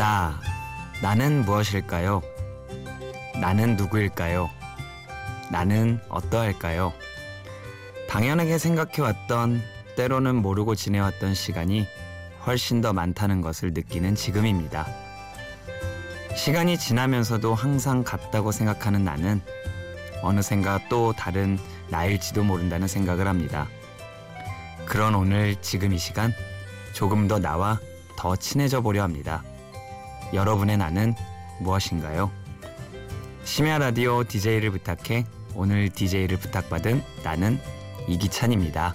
나, 나는 무엇일까요? 나는 누구일까요? 나는 어떠할까요? 당연하게 생각해왔던, 때로는 모르고 지내왔던 시간이 훨씬 더 많다는 것을 느끼는 지금입니다. 시간이 지나면서도 항상 같다고 생각하는 나는 어느샌가 또 다른 나일지도 모른다는 생각을 합니다. 그런 오늘 지금 이 시간 조금 더 나와 더 친해져 보려 합니다. 여러분의 나는 무엇인가요? 심야 라디오 DJ를 부탁해 오늘 DJ를 부탁받은 나는 이기찬입니다.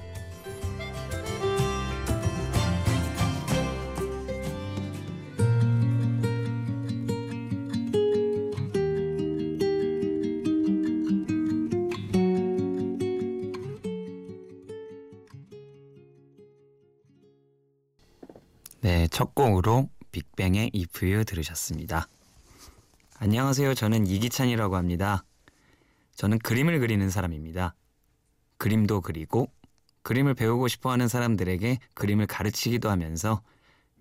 You 들으셨습니다. 안녕하세요. 저는 이기찬이라고 합니다. 저는 그림을 그리는 사람입니다. 그림도 그리고 그림을 배우고 싶어 하는 사람들에게 그림을 가르치기도 하면서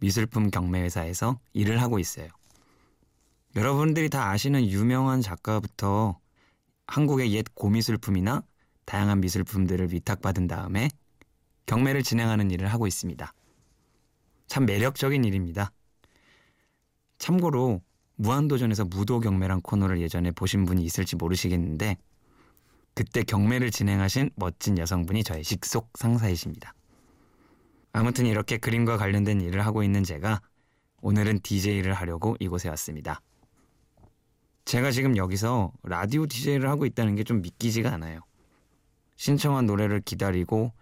미술품 경매회사에서 일을 하고 있어요. 여러분들이 다 아시는 유명한 작가부터 한국의 옛 고미술품이나 다양한 미술품들을 위탁받은 다음에 경매를 진행하는 일을 하고 있습니다. 참 매력적인 일입니다. 참고로 무한도전에서 무도 경매란 코너를 예전에 보신 분이 있을지 모르시겠는데 그때 경매를 진행하신 멋진 여성분이 저의 직속 상사이십니다. 아무튼 이렇게 그림과 관련된 일을 하고 있는 제가 오늘은 DJ를 하려고 이곳에 왔습니다. 제가 지금 여기서 라디오 DJ를 하고 있다는 게 좀 믿기지가 않아요. 신청한 노래를 기다리고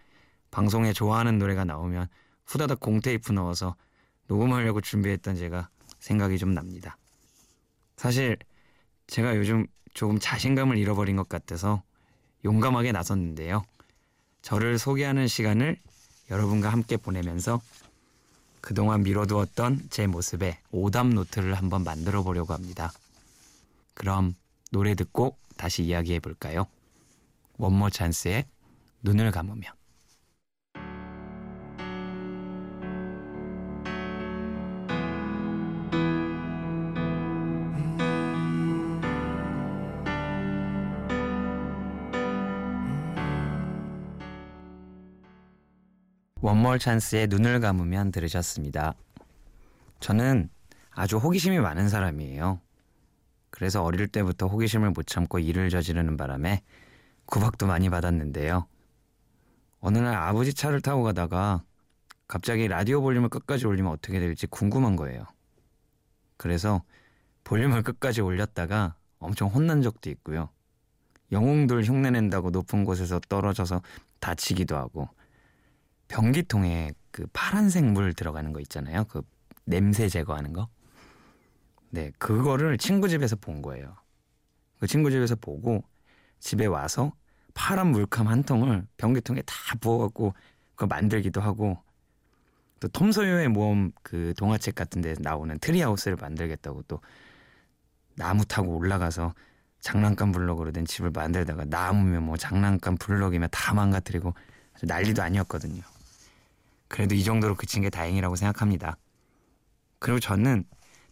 방송에 좋아하는 노래가 나오면 후다닥 공테이프 넣어서 녹음하려고 준비했던 제가 생각이 좀 납니다. 사실 제가 요즘 조금 자신감을 잃어버린 것 같아서 용감하게 나섰는데요. 저를 소개하는 시간을 여러분과 함께 보내면서 그동안 미뤄두었던 제 모습에 오답 노트를 한번 만들어 보려고 합니다. 그럼 노래 듣고 다시 이야기해 볼까요? 원모 찬스의 눈을 감으며 원몰 찬스의 눈을 감으면 들으셨습니다. 저는 아주 호기심이 많은 사람이에요. 그래서 어릴 때부터 호기심을 못 참고 일을 저지르는 바람에 구박도 많이 받았는데요. 어느 날 아버지 차를 타고 가다가 갑자기 라디오 볼륨을 끝까지 올리면 어떻게 될지 궁금한 거예요. 그래서 볼륨을 끝까지 올렸다가 엄청 혼난 적도 있고요. 영웅들 흉내낸다고 높은 곳에서 떨어져서 다치기도 하고 변기통에 그 파란색 물 들어가는 거 있잖아요. 그 냄새 제거하는 거. 네, 그거를 친구 집에서 본 거예요. 그 친구 집에서 보고 집에 와서 파란 물감 한 통을 변기통에 다 부어갖고 그거 만들기도 하고 또 톰소여의 모험 그 동화책 같은 데 나오는 tree house를 만들겠다고 또 나무 타고 올라가서 장난감 블럭으로 된 집을 만들다가 나무면 뭐 장난감 블럭이면 다 망가뜨리고 난리도 아니었거든요. 그래도 이 정도로 그친 게 다행이라고 생각합니다. 그리고 저는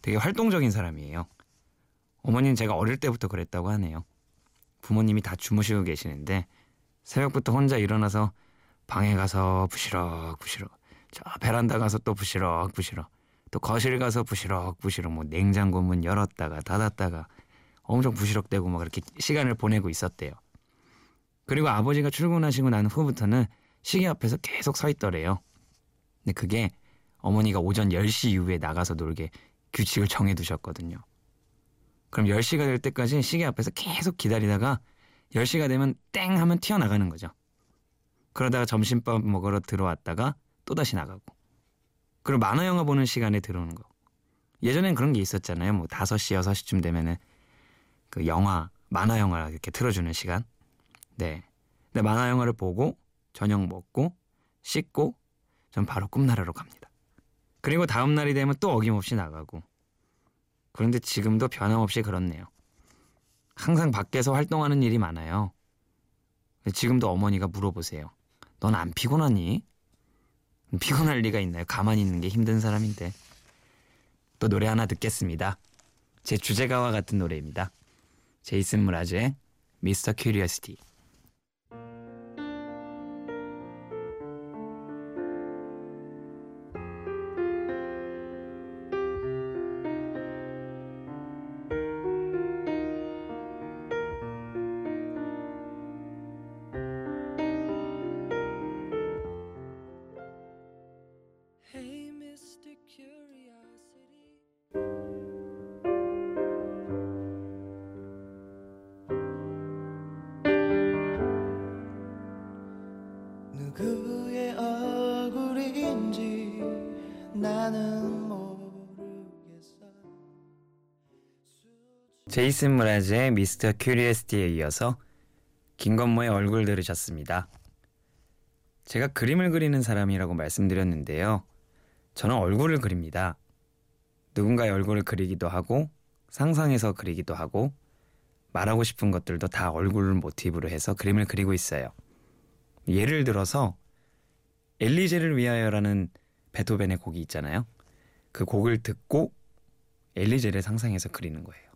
되게 활동적인 사람이에요. 어머니는 제가 어릴 때부터 그랬다고 하네요. 부모님이 다 주무시고 계시는데 새벽부터 혼자 일어나서 방에 가서 부시럭 부시럭 저 베란다 가서 또 부시럭 부시럭 또 거실 가서 부시럭 부시럭 뭐 냉장고 문 열었다가 닫았다가 엄청 부시럭대고 막 그렇게 시간을 보내고 있었대요. 그리고 아버지가 출근하시고 난 후부터는 시계 앞에서 계속 서 있더래요. 근데 그게 어머니가 오전 10시 이후에 나가서 놀게 규칙을 정해 두셨거든요. 그럼 10시가 될 때까지 시계 앞에서 계속 기다리다가 10시가 되면 땡 하면 튀어나가는 거죠. 그러다가 점심밥 먹으러 들어왔다가 또다시 나가고. 그리고 만화 영화 보는 시간에 들어오는 거. 예전엔 그런 게 있었잖아요. 뭐 5시, 6시쯤 되면은 그 영화, 만화 영화 이렇게 틀어주는 시간. 네. 근데 만화 영화를 보고 저녁 먹고 씻고 전 바로 꿈나라로 갑니다. 그리고 다음 날이 되면 또 어김없이 나가고. 그런데 지금도 변함없이 그렇네요. 항상 밖에서 활동하는 일이 많아요. 지금도 어머니가 물어보세요. 넌 안 피곤하니? 피곤할 리가 있나요? 가만히 있는 게 힘든 사람인데. 또 노래 하나 듣겠습니다. 제 주제가와 같은 노래입니다. 제이슨 무라즈의 미스터 큐리어시티. 제이슨 무라즈의 미스터 큐리에스티에 이어서 김건모의 얼굴 들으셨습니다. 제가 그림을 그리는 사람이라고 말씀드렸는데요. 저는 얼굴을 그립니다. 누군가의 얼굴을 그리기도 하고 상상해서 그리기도 하고 말하고 싶은 것들도 다 얼굴을 모티브로 해서 그림을 그리고 있어요. 예를 들어서 엘리제를 위하여라는 베토벤의 곡이 있잖아요. 그 곡을 듣고 엘리제를 상상해서 그리는 거예요.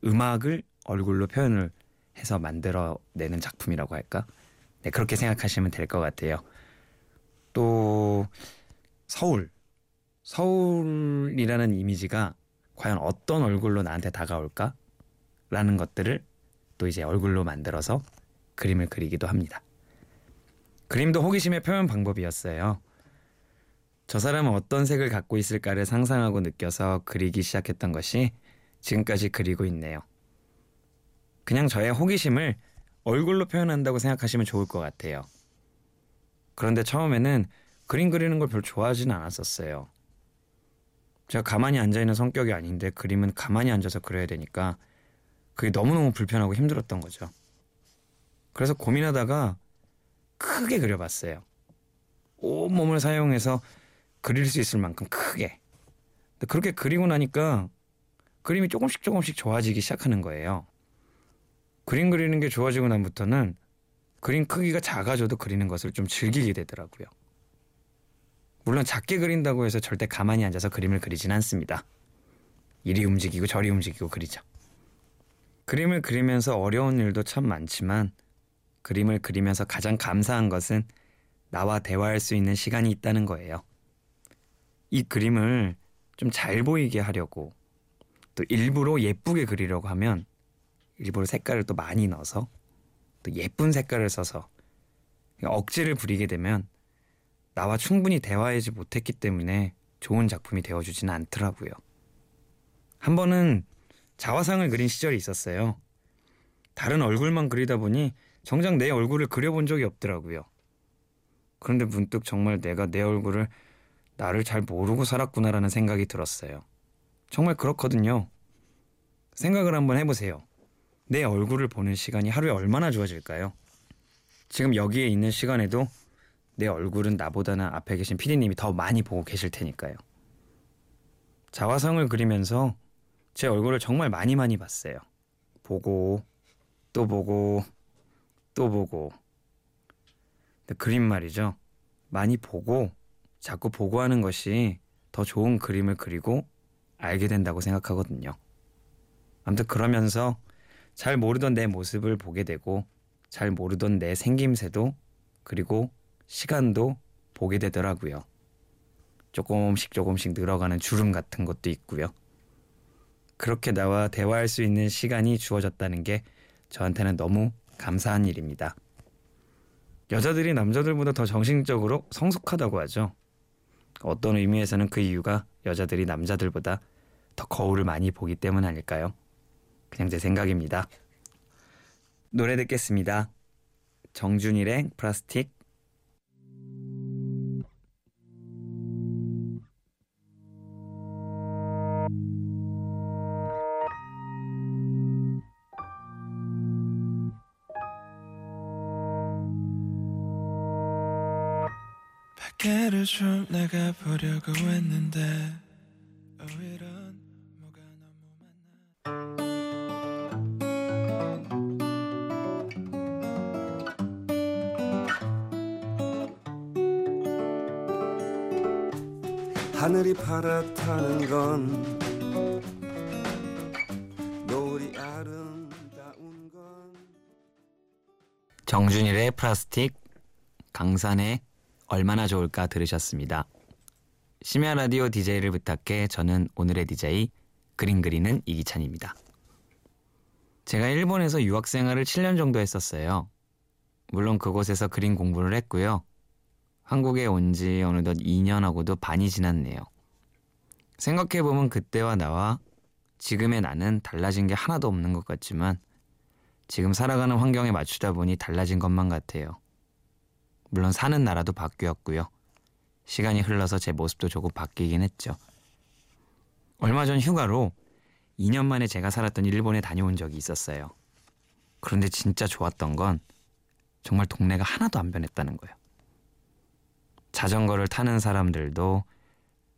그 음악을 얼굴로 표현을 해서 만들어내는 작품이라고 할까? 네, 그렇게 생각하시면 될 것 같아요. 또 서울, 서울이라는 이미지가 과연 어떤 얼굴로 나한테 다가올까? 라는 것들을 또 이제 얼굴로 만들어서 그림을 그리기도 합니다. 그림도 호기심의 표현 방법이었어요. 저 사람은 어떤 색을 갖고 있을까를 상상하고 느껴서 그리기 시작했던 것이 지금까지 그리고 있네요. 그냥 저의 호기심을 얼굴로 표현한다고 생각하시면 좋을 것 같아요. 그런데 처음에는 그림 그리는 걸 별로 좋아하지는 않았었어요. 제가 가만히 앉아있는 성격이 아닌데 그림은 가만히 앉아서 그려야 되니까 그게 너무너무 불편하고 힘들었던 거죠. 그래서 고민하다가 크게 그려봤어요. 온몸을 사용해서 그릴 수 있을 만큼 크게. 그렇게 그리고 나니까 그림이 조금씩 조금씩 좋아지기 시작하는 거예요. 그림 그리는 게 좋아지고 난부터는 그림 크기가 작아져도 그리는 것을 좀 즐기게 되더라고요. 물론 작게 그린다고 해서 절대 가만히 앉아서 그림을 그리진 않습니다. 이리 움직이고 저리 움직이고 그리죠. 그림을 그리면서 어려운 일도 참 많지만 그림을 그리면서 가장 감사한 것은 나와 대화할 수 있는 시간이 있다는 거예요. 이 그림을 좀 잘 보이게 하려고 또 일부러 예쁘게 그리려고 하면 일부러 색깔을 또 많이 넣어서 또 예쁜 색깔을 써서 억지를 부리게 되면 나와 충분히 대화하지 못했기 때문에 좋은 작품이 되어주지는 않더라고요. 한 번은 자화상을 그린 시절이 있었어요. 다른 얼굴만 그리다 보니 정작 내 얼굴을 그려본 적이 없더라고요. 그런데 문득 정말 내가 내 얼굴을 나를 잘 모르고 살았구나라는 생각이 들었어요. 정말 그렇거든요. 생각을 한번 해보세요. 내 얼굴을 보는 시간이 하루에 얼마나 좋아질까요? 지금 여기에 있는 시간에도 내 얼굴은 나보다는 앞에 계신 피디님이 더 많이 보고 계실 테니까요. 자화상을 그리면서 제 얼굴을 정말 많이 많이 봤어요. 보고 또 보고 또 보고. 그림 말이죠. 많이 보고 자꾸 보고 하는 것이 더 좋은 그림을 그리고 알게 된다고 생각하거든요. 아무튼 그러면서 잘 모르던 내 모습을 보게 되고 잘 모르던 내 생김새도 그리고 시간도 보게 되더라고요. 조금씩 조금씩 늘어가는 주름 같은 것도 있고요. 그렇게 나와 대화할 수 있는 시간이 주어졌다는 게 저한테는 너무 감사한 일입니다. 여자들이 남자들보다 더 정신적으로 성숙하다고 하죠. 어떤 의미에서는 그 이유가 여자들이 남자들보다 더 거울을 많이 보기 때문 아닐까요? 그냥 제 생각입니다. 노래 듣겠습니다. 정준일의 플라스틱 좀 나가보려고 했는데 오히려 뭐가 너무 많아. 하늘이 파랗다는 건 노을이 아름다운 건 정준일의 플라스틱 강산의 얼마나 좋을까 들으셨습니다. 심야 라디오 DJ를 부탁해 저는 오늘의 DJ 그림 그리는 이기찬입니다. 제가 일본에서 유학 생활을 7년 정도 했었어요. 물론 그곳에서 그림 공부를 했고요. 한국에 온 지 어느덧 2년하고도 반이 지났네요. 생각해보면 그때와 나와 지금의 나는 달라진 게 하나도 없는 것 같지만 지금 살아가는 환경에 맞추다 보니 달라진 것만 같아요. 물론 사는 나라도 바뀌었고요. 시간이 흘러서 제 모습도 조금 바뀌긴 했죠. 얼마 전 휴가로 2년 만에 제가 살았던 일본에 다녀온 적이 있었어요. 그런데 진짜 좋았던 건 정말 동네가 하나도 안 변했다는 거예요. 자전거를 타는 사람들도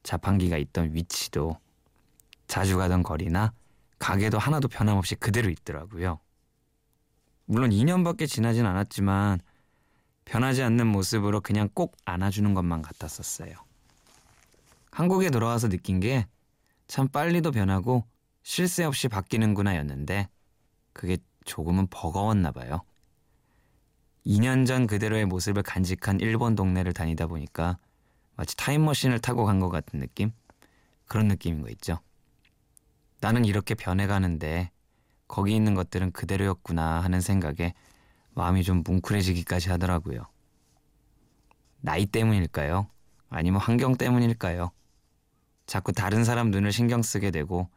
자판기가 있던 위치도 자주 가던 거리나 가게도 하나도 변함없이 그대로 있더라고요. 물론 2년밖에 지나진 않았지만 변하지 않는 모습으로 그냥 꼭 안아주는 것만 같았었어요. 한국에 돌아와서 느낀 게 참 빨리도 변하고 쉴 새 없이 바뀌는구나 였는데 그게 조금은 버거웠나 봐요. 2년 전 그대로의 모습을 간직한 일본 동네를 다니다 보니까 마치 타임머신을 타고 간 것 같은 느낌? 그런 느낌인 거 있죠. 나는 이렇게 변해가는데 거기 있는 것들은 그대로였구나 하는 생각에 마음이 좀 뭉클해지기까지 하더라고요. 나이 때문일까요? 아니면 환경 때문일까요? 자꾸 다른 사람 눈을 신경 쓰게 되고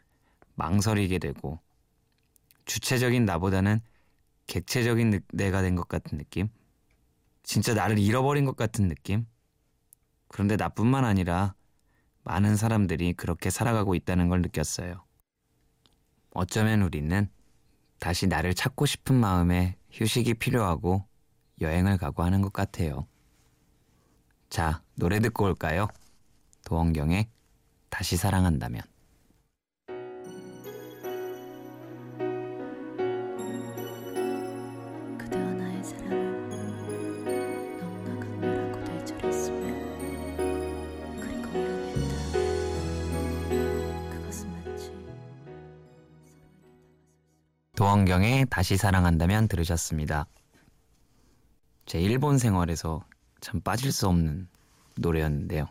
망설이게 되고 주체적인 나보다는 객체적인 내가 된 것 같은 느낌? 진짜 나를 잃어버린 것 같은 느낌? 그런데 나뿐만 아니라 많은 사람들이 그렇게 살아가고 있다는 걸 느꼈어요. 어쩌면 우리는 다시 나를 찾고 싶은 마음에 휴식이 필요하고 여행을 가고 하는 것 같아요. 자, 노래 듣고 올까요? 도원경의 다시 사랑한다면. 도원경의 다시 사랑한다면 들으셨습니다. 제 일본 생활에서 참 빠질 수 없는 노래였는데요.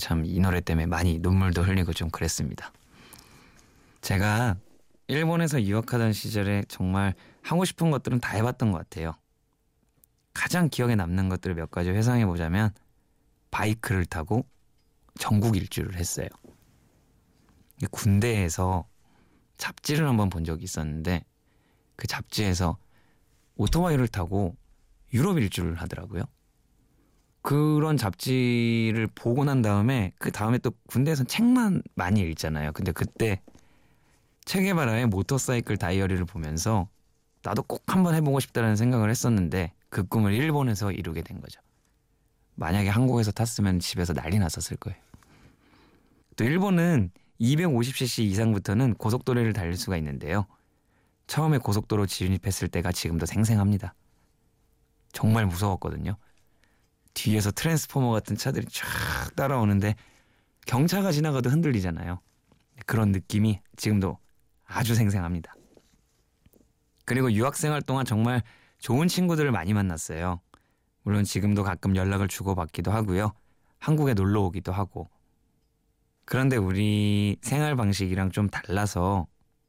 참 이 노래 때문에 많이 눈물도 흘리고 좀 그랬습니다. 제가 일본에서 유학하던 시절에 정말 하고 싶은 것들은 다 해봤던 것 같아요. 가장 기억에 남는 것들을 몇 가지 회상해 보자면 바이크를 타고 전국 일주를 했어요. 군대에서 잡지를 한번 본 적이 있었는데 그 잡지에서 오토바이를 타고 유럽 일주를 하더라고요. 그런 잡지를 보고 난 다음에 그 다음에 또 군대에선 책만 많이 읽잖아요. 근데 그때 체게바라의 모터사이클 다이어리를 보면서 나도 꼭 한번 해보고 싶다는 생각을 했었는데 그 꿈을 일본에서 이루게 된 거죠. 만약에 한국에서 탔으면 집에서 난리 났었을 거예요. 또 일본은 250cc 이상부터는 고속도로를 달릴 수가 있는데요. 처음에 고속도로 진입했을 때가 지금도 생생합니다. 정말 무서웠거든요. 뒤에서 트랜스포머 같은 차들이 쫙 따라오는데 경차가 지나가도 흔들리잖아요. 그런 느낌이 지금도 아주 생생합니다. 그리고 유학생활 동안 정말 좋은 친구들을 많이 만났어요. 물론 지금도 가끔 연락을 주고받기도 하고요. 한국에 놀러 오기도 하고. 그런데 우리 생활 방식이랑 좀 달라서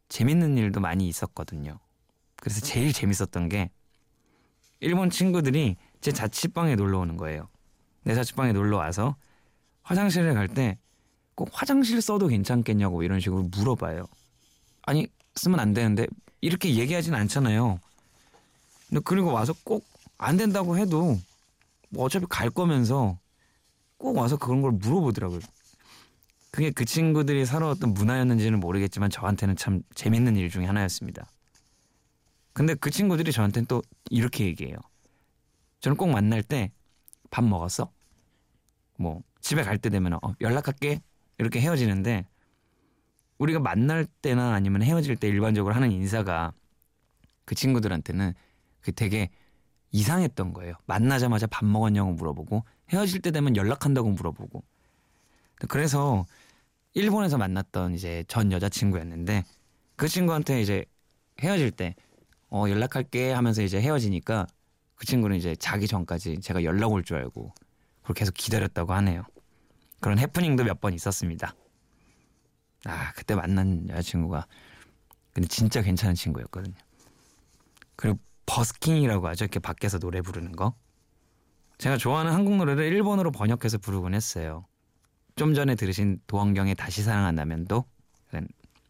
재밌는 일도 많이 있었거든요. 그래서 제일 재밌었던 게 일본 친구들이 제 자취방에 놀러 오는 거예요. 내 자취방에 놀러 와서 화장실에 갈 때 꼭 화장실 써도 괜찮겠냐고 이런 식으로 물어봐요. 아니 쓰면 안 되는데 이렇게 얘기하진 않잖아요. 그리고 와서 꼭 안 된다고 해도 뭐 어차피 갈 거면서 꼭 와서 그런 걸 물어보더라고요. 그게 그 친구들이 살아왔던 문화였는지는 모르겠지만 저한테는 참 재밌는 일 중에 하나였습니다. 근데 그 친구들이 저한테는 또 이렇게 얘기해요. 저는 꼭 만날 때 밥 먹었어? 뭐 집에 갈 때 되면 어, 연락할게 이렇게 헤어지는데 우리가 만날 때나 아니면 헤어질 때 일반적으로 하는 인사가 그 친구들한테는 그 되게 이상했던 거예요. 만나자마자 밥 먹었냐고 물어보고 헤어질 때 되면 연락한다고 물어보고 그래서 일본에서 만났던 이제 전 여자친구였는데 그 친구한테 이제 헤어질 때 어, 연락할게 하면서 이제 헤어지니까 그 친구는 이제 자기 전까지 제가 연락 올 줄 알고 그걸 계속 기다렸다고 하네요. 그런 해프닝도 몇 번 있었습니다. 아, 그때 만난 여자친구가 근데 진짜 괜찮은 친구였거든요. 그리고 버스킹이라고 하죠. 이렇게 밖에서 노래 부르는 거. 제가 좋아하는 한국 노래를 일본어로 번역해서 부르곤 했어요. 좀 전에 들으신 도원경의 다시 사랑한다면도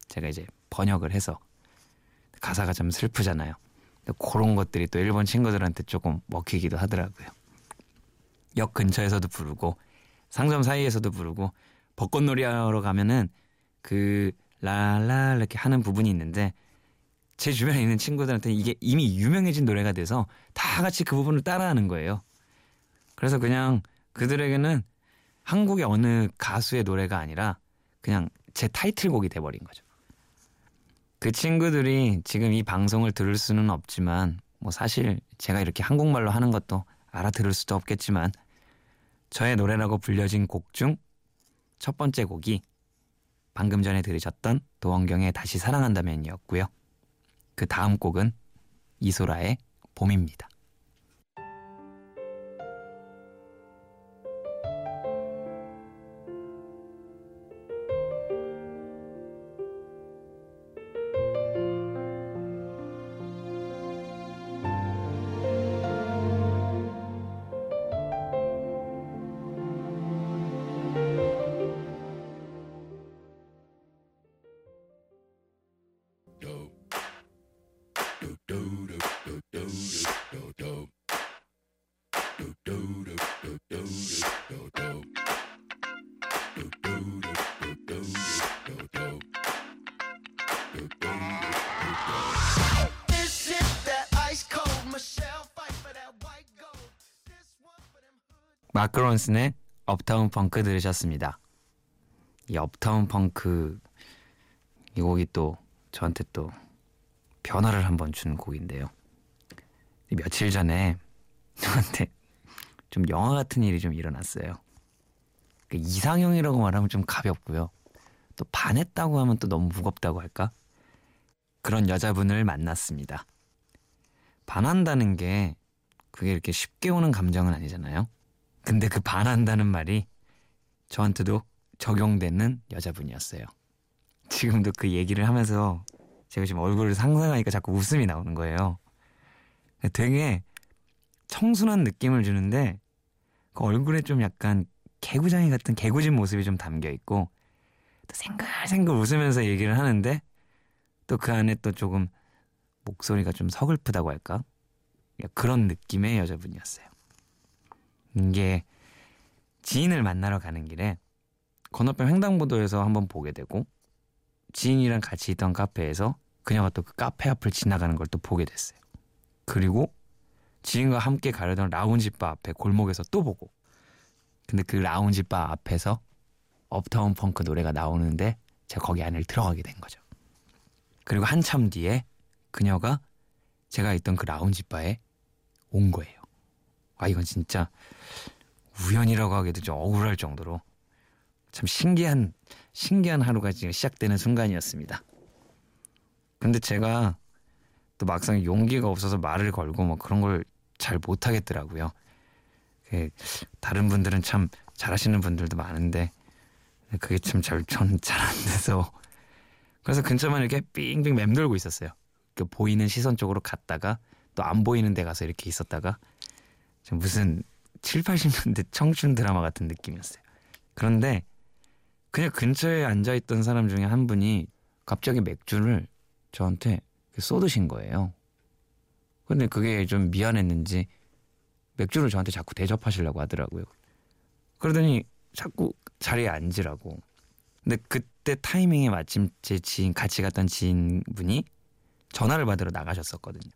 제가 이제 번역을 해서 가사가 좀 슬프잖아요. 그런 것들이 또 일본 친구들한테 조금 먹히기도 하더라고요. 역 근처에서도 부르고 상점 사이에서도 부르고 벚꽃놀이 하러 가면은 그 라라 이렇게 하는 부분이 있는데 제 주변에 있는 친구들한테 이게 이미 유명해진 노래가 돼서 다 같이 그 부분을 따라하는 거예요. 그래서 그냥 그들에게는 한국의 어느 가수의 노래가 아니라 그냥 제 타이틀곡이 돼버린 거죠. 그 친구들이 지금 이 방송을 들을 수는 없지만 뭐 사실 제가 이렇게 한국말로 하는 것도 알아들을 수도 없겠지만 저의 노래라고 불려진 곡 중 첫 번째 곡이 방금 전에 들으셨던 도원경의 다시 사랑한다면이었고요. 그 다음 곡은 이소라의 봄입니다. 마크 론슨의 업타운 펑크 들으셨습니다. 이 업타운 펑크 이 곡이 또 저한테 또 변화를 한번 주는 곡인데요. 며칠 전에 저한테 좀 영화 같은 일이 좀 일어났어요. 그 이상형이라고 말하면 좀 가볍고요. 또 반했다고 하면 또 너무 무겁다고 할까? 그런 여자분을 만났습니다. 반한다는 게 그게 이렇게 쉽게 오는 감정은 아니잖아요. 근데 그 반한다는 말이 저한테도 적용되는 여자분이었어요. 지금도 그 얘기를 하면서 제가 지금 얼굴을 상상하니까 자꾸 웃음이 나오는 거예요. 되게 청순한 느낌을 주는데 그 얼굴에 좀 약간 개구장이 같은 개구진 모습이 좀 담겨 있고 또 생글생글 웃으면서 얘기를 하는데 또 그 안에 또 조금 목소리가 좀 서글프다고 할까? 그런 느낌의 여자분이었어요. 이게 지인을 만나러 가는 길에 건너편 횡단보도에서 한번 보게 되고 지인이랑 같이 있던 카페에서 그녀가 또 그 카페 앞을 지나가는 걸 또 보게 됐어요. 그리고 지인과 함께 가려던 라운지 바 앞에 골목에서 또 보고 근데 그 라운지 바 앞에서 업타운 펑크 노래가 나오는데 제가 거기 안을 들어가게 된 거죠. 그리고 한참 뒤에 그녀가 제가 있던 그 라운지 바에 온 거예요. 아 이건 진짜 우연이라고 하기도 좀 억울할 정도로 참 신기한 신기한 하루가 지금 시작되는 순간이었습니다. 근데 제가 또 막상 용기가 없어서 말을 걸고 뭐 그런 걸 잘 못하겠더라고요. 그 다른 분들은 참 잘하시는 분들도 많은데 그게 참잘전잘안 돼서 그래서 근처만 이렇게 삥삥 맴돌고 있었어요. 그 보이는 시선 쪽으로 갔다가 또 안 보이는 데 가서 이렇게 있었다가 무슨 7, 80년대 청춘 드라마 같은 느낌이었어요. 그런데 그냥 근처에 앉아 있던 사람 중에 한 분이 갑자기 맥주를 저한테 쏟으신 거예요. 근데 그게 좀 미안했는지 맥주를 저한테 자꾸 대접하시려고 하더라고요. 그러더니 자꾸 자리에 앉으라고. 근데 그때 타이밍에 마침 제 지인 같이 갔던 지인분이 전화를 받으러 나가셨었거든요.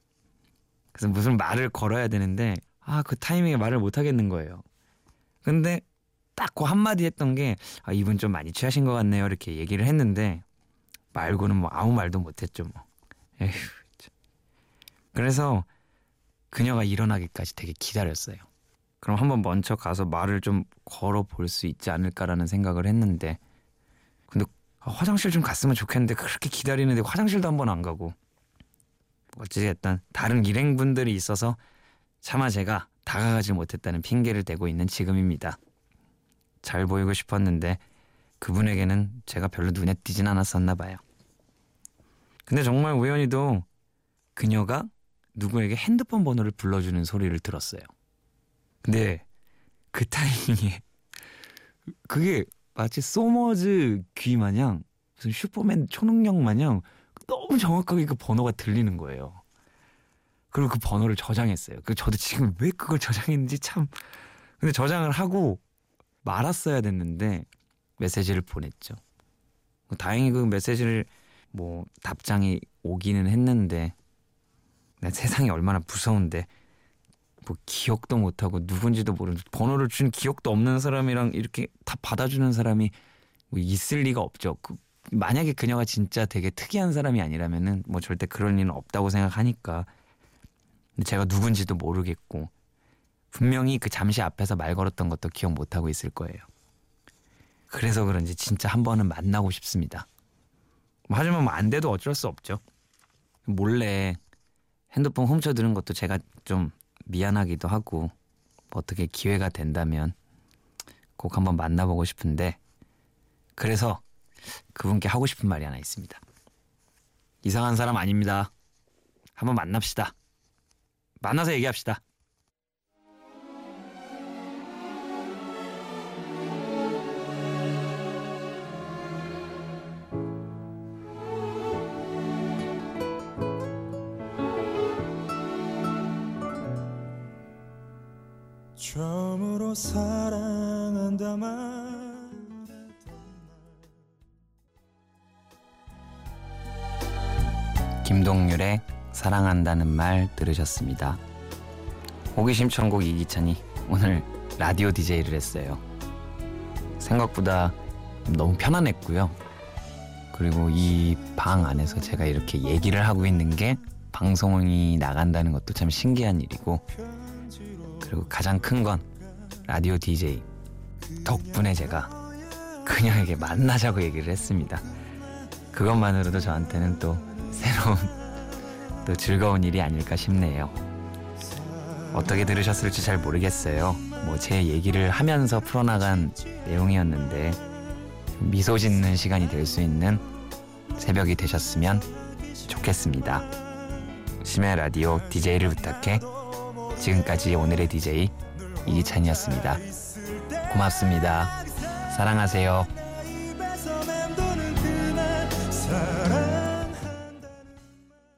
그래서 무슨 말을 걸어야 되는데 아 그 타이밍에 말을 못 하겠는 거예요. 근데 딱 그 한마디 했던 게 아, 이분 좀 많이 취하신 것 같네요. 이렇게 얘기를 했는데 말고는 뭐 아무 말도 못 했죠 뭐. 에휴. 참. 그래서 그녀가 일어나기까지 되게 기다렸어요. 그럼 한번 먼저 가서 말을 좀 걸어 볼 수 있지 않을까라는 생각을 했는데 근데 아, 화장실 좀 갔으면 좋겠는데 그렇게 기다리는데 화장실도 한번 안 가고 어찌됐든 다른 일행분들이 있어서 차마 제가 다가가지 못했다는 핑계를 대고 있는 지금입니다. 잘 보이고 싶었는데 그분에게는 제가 별로 눈에 띄진 않았었나 봐요. 근데 정말 우연히도 그녀가 누구에게 핸드폰 번호를 불러주는 소리를 들었어요. 근데 그 타이밍에 그게 마치 소머즈 귀 마냥 무슨 슈퍼맨 초능력 마냥 너무 정확하게 그 번호가 들리는 거예요. 그리고 그 번호를 저장했어요. 그 저도 지금 왜 그걸 저장했는지 참. 근데 저장을 하고 말았어야 됐는데 메시지를 보냈죠. 뭐 다행히 그 메시지를 뭐 답장이 오기는 했는데 나 세상이 얼마나 무서운데 뭐 기억도 못하고 누군지도 모르는 번호를 준 기억도 없는 사람이랑 이렇게 다 받아주는 사람이 뭐 있을 리가 없죠. 그 만약에 그녀가 진짜 되게 특이한 사람이 아니라면은 뭐 절대 그럴 일은 없다고 생각하니까 근데 제가 누군지도 모르겠고 분명히 그 잠시 앞에서 말 걸었던 것도 기억 못하고 있을 거예요. 그래서 그런지 진짜 한 번은 만나고 싶습니다. 뭐 하지만 뭐 안 돼도 어쩔 수 없죠. 몰래 핸드폰 훔쳐 들은 것도 제가 좀 미안하기도 하고 뭐 어떻게 기회가 된다면 꼭 한번 만나보고 싶은데 그래서 그분께 하고 싶은 말이 하나 있습니다. 이상한 사람 아닙니다. 한번 만납시다. 만나서 얘기합시다. 처음으로 사랑한다 말 김동률의 사랑한다는 말 들으셨습니다. 호기심 천국 이기찬이 오늘 라디오 DJ를 했어요. 생각보다 너무 편안했고요. 그리고 이 방 안에서 제가 이렇게 얘기를 하고 있는 게 방송이 나간다는 것도 참 신기한 일이고 그리고 가장 큰 건 라디오 DJ 덕분에 제가 그녀에게 만나자고 얘기를 했습니다. 그것만으로도 저한테는 또 새로운 또 즐거운 일이 아닐까 싶네요. 어떻게 들으셨을지 잘 모르겠어요. 뭐 제 얘기를 하면서 풀어나간 내용이었는데 미소 짓는 시간이 될 수 있는 새벽이 되셨으면 좋겠습니다. 심야 라디오 DJ를 부탁해 지금까지 오늘의 DJ 이기찬이었습니다. 고맙습니다. 사랑하세요.